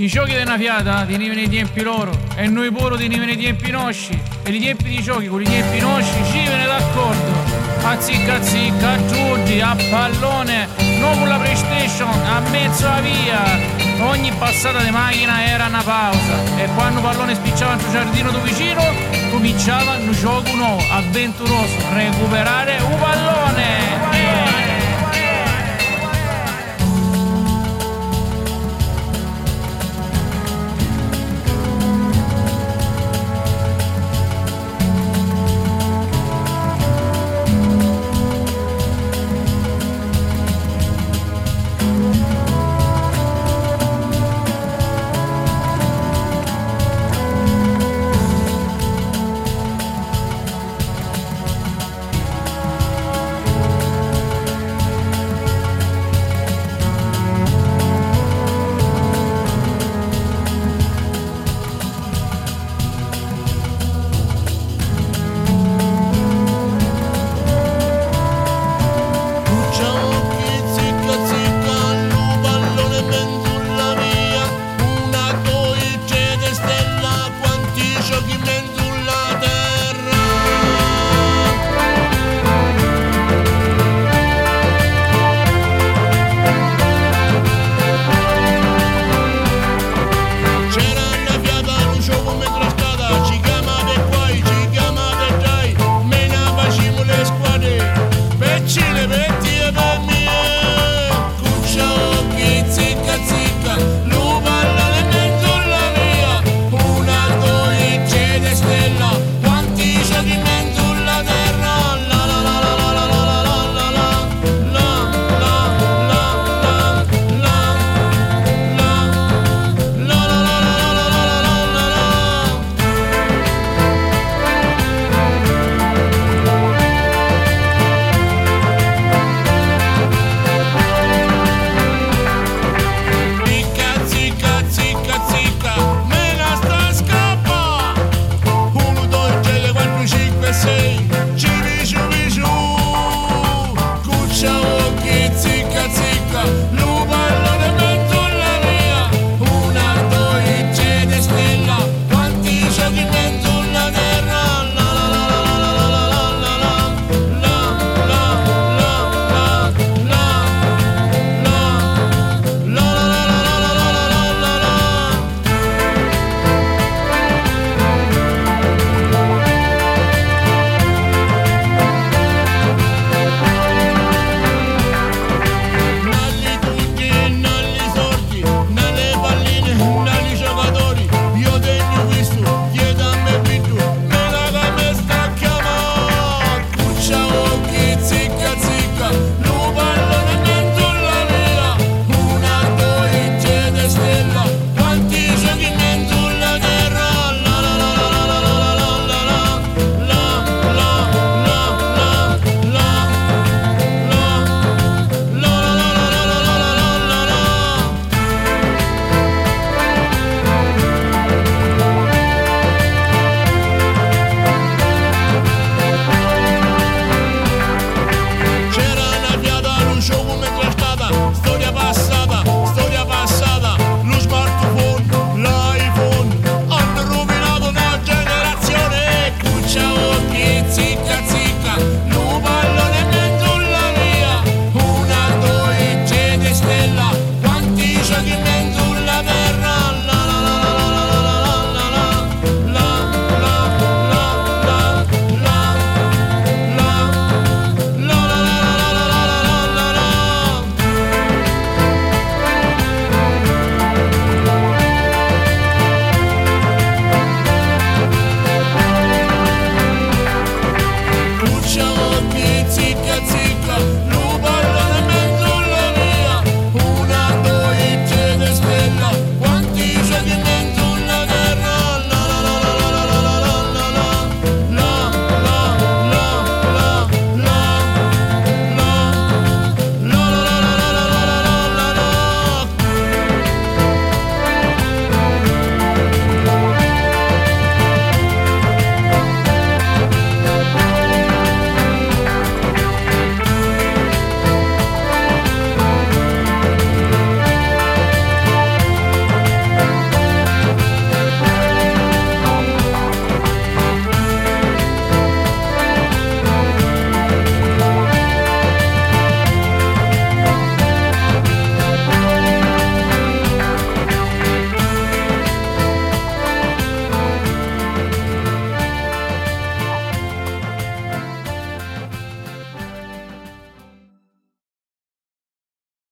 i giochi della fiata venivano i tempi loro e noi pure venivano i tempi nostri e i tempi di giochi con i tempi nostri ci viene d'accordo a zicca zicca, a tutti, a pallone, non con la PlayStation, a mezzo a via. Ogni passata di macchina era una pausa e quando pallone spicciava nel giardino do vicino cominciava un gioco nuovo, avventuroso, recuperare un pallone.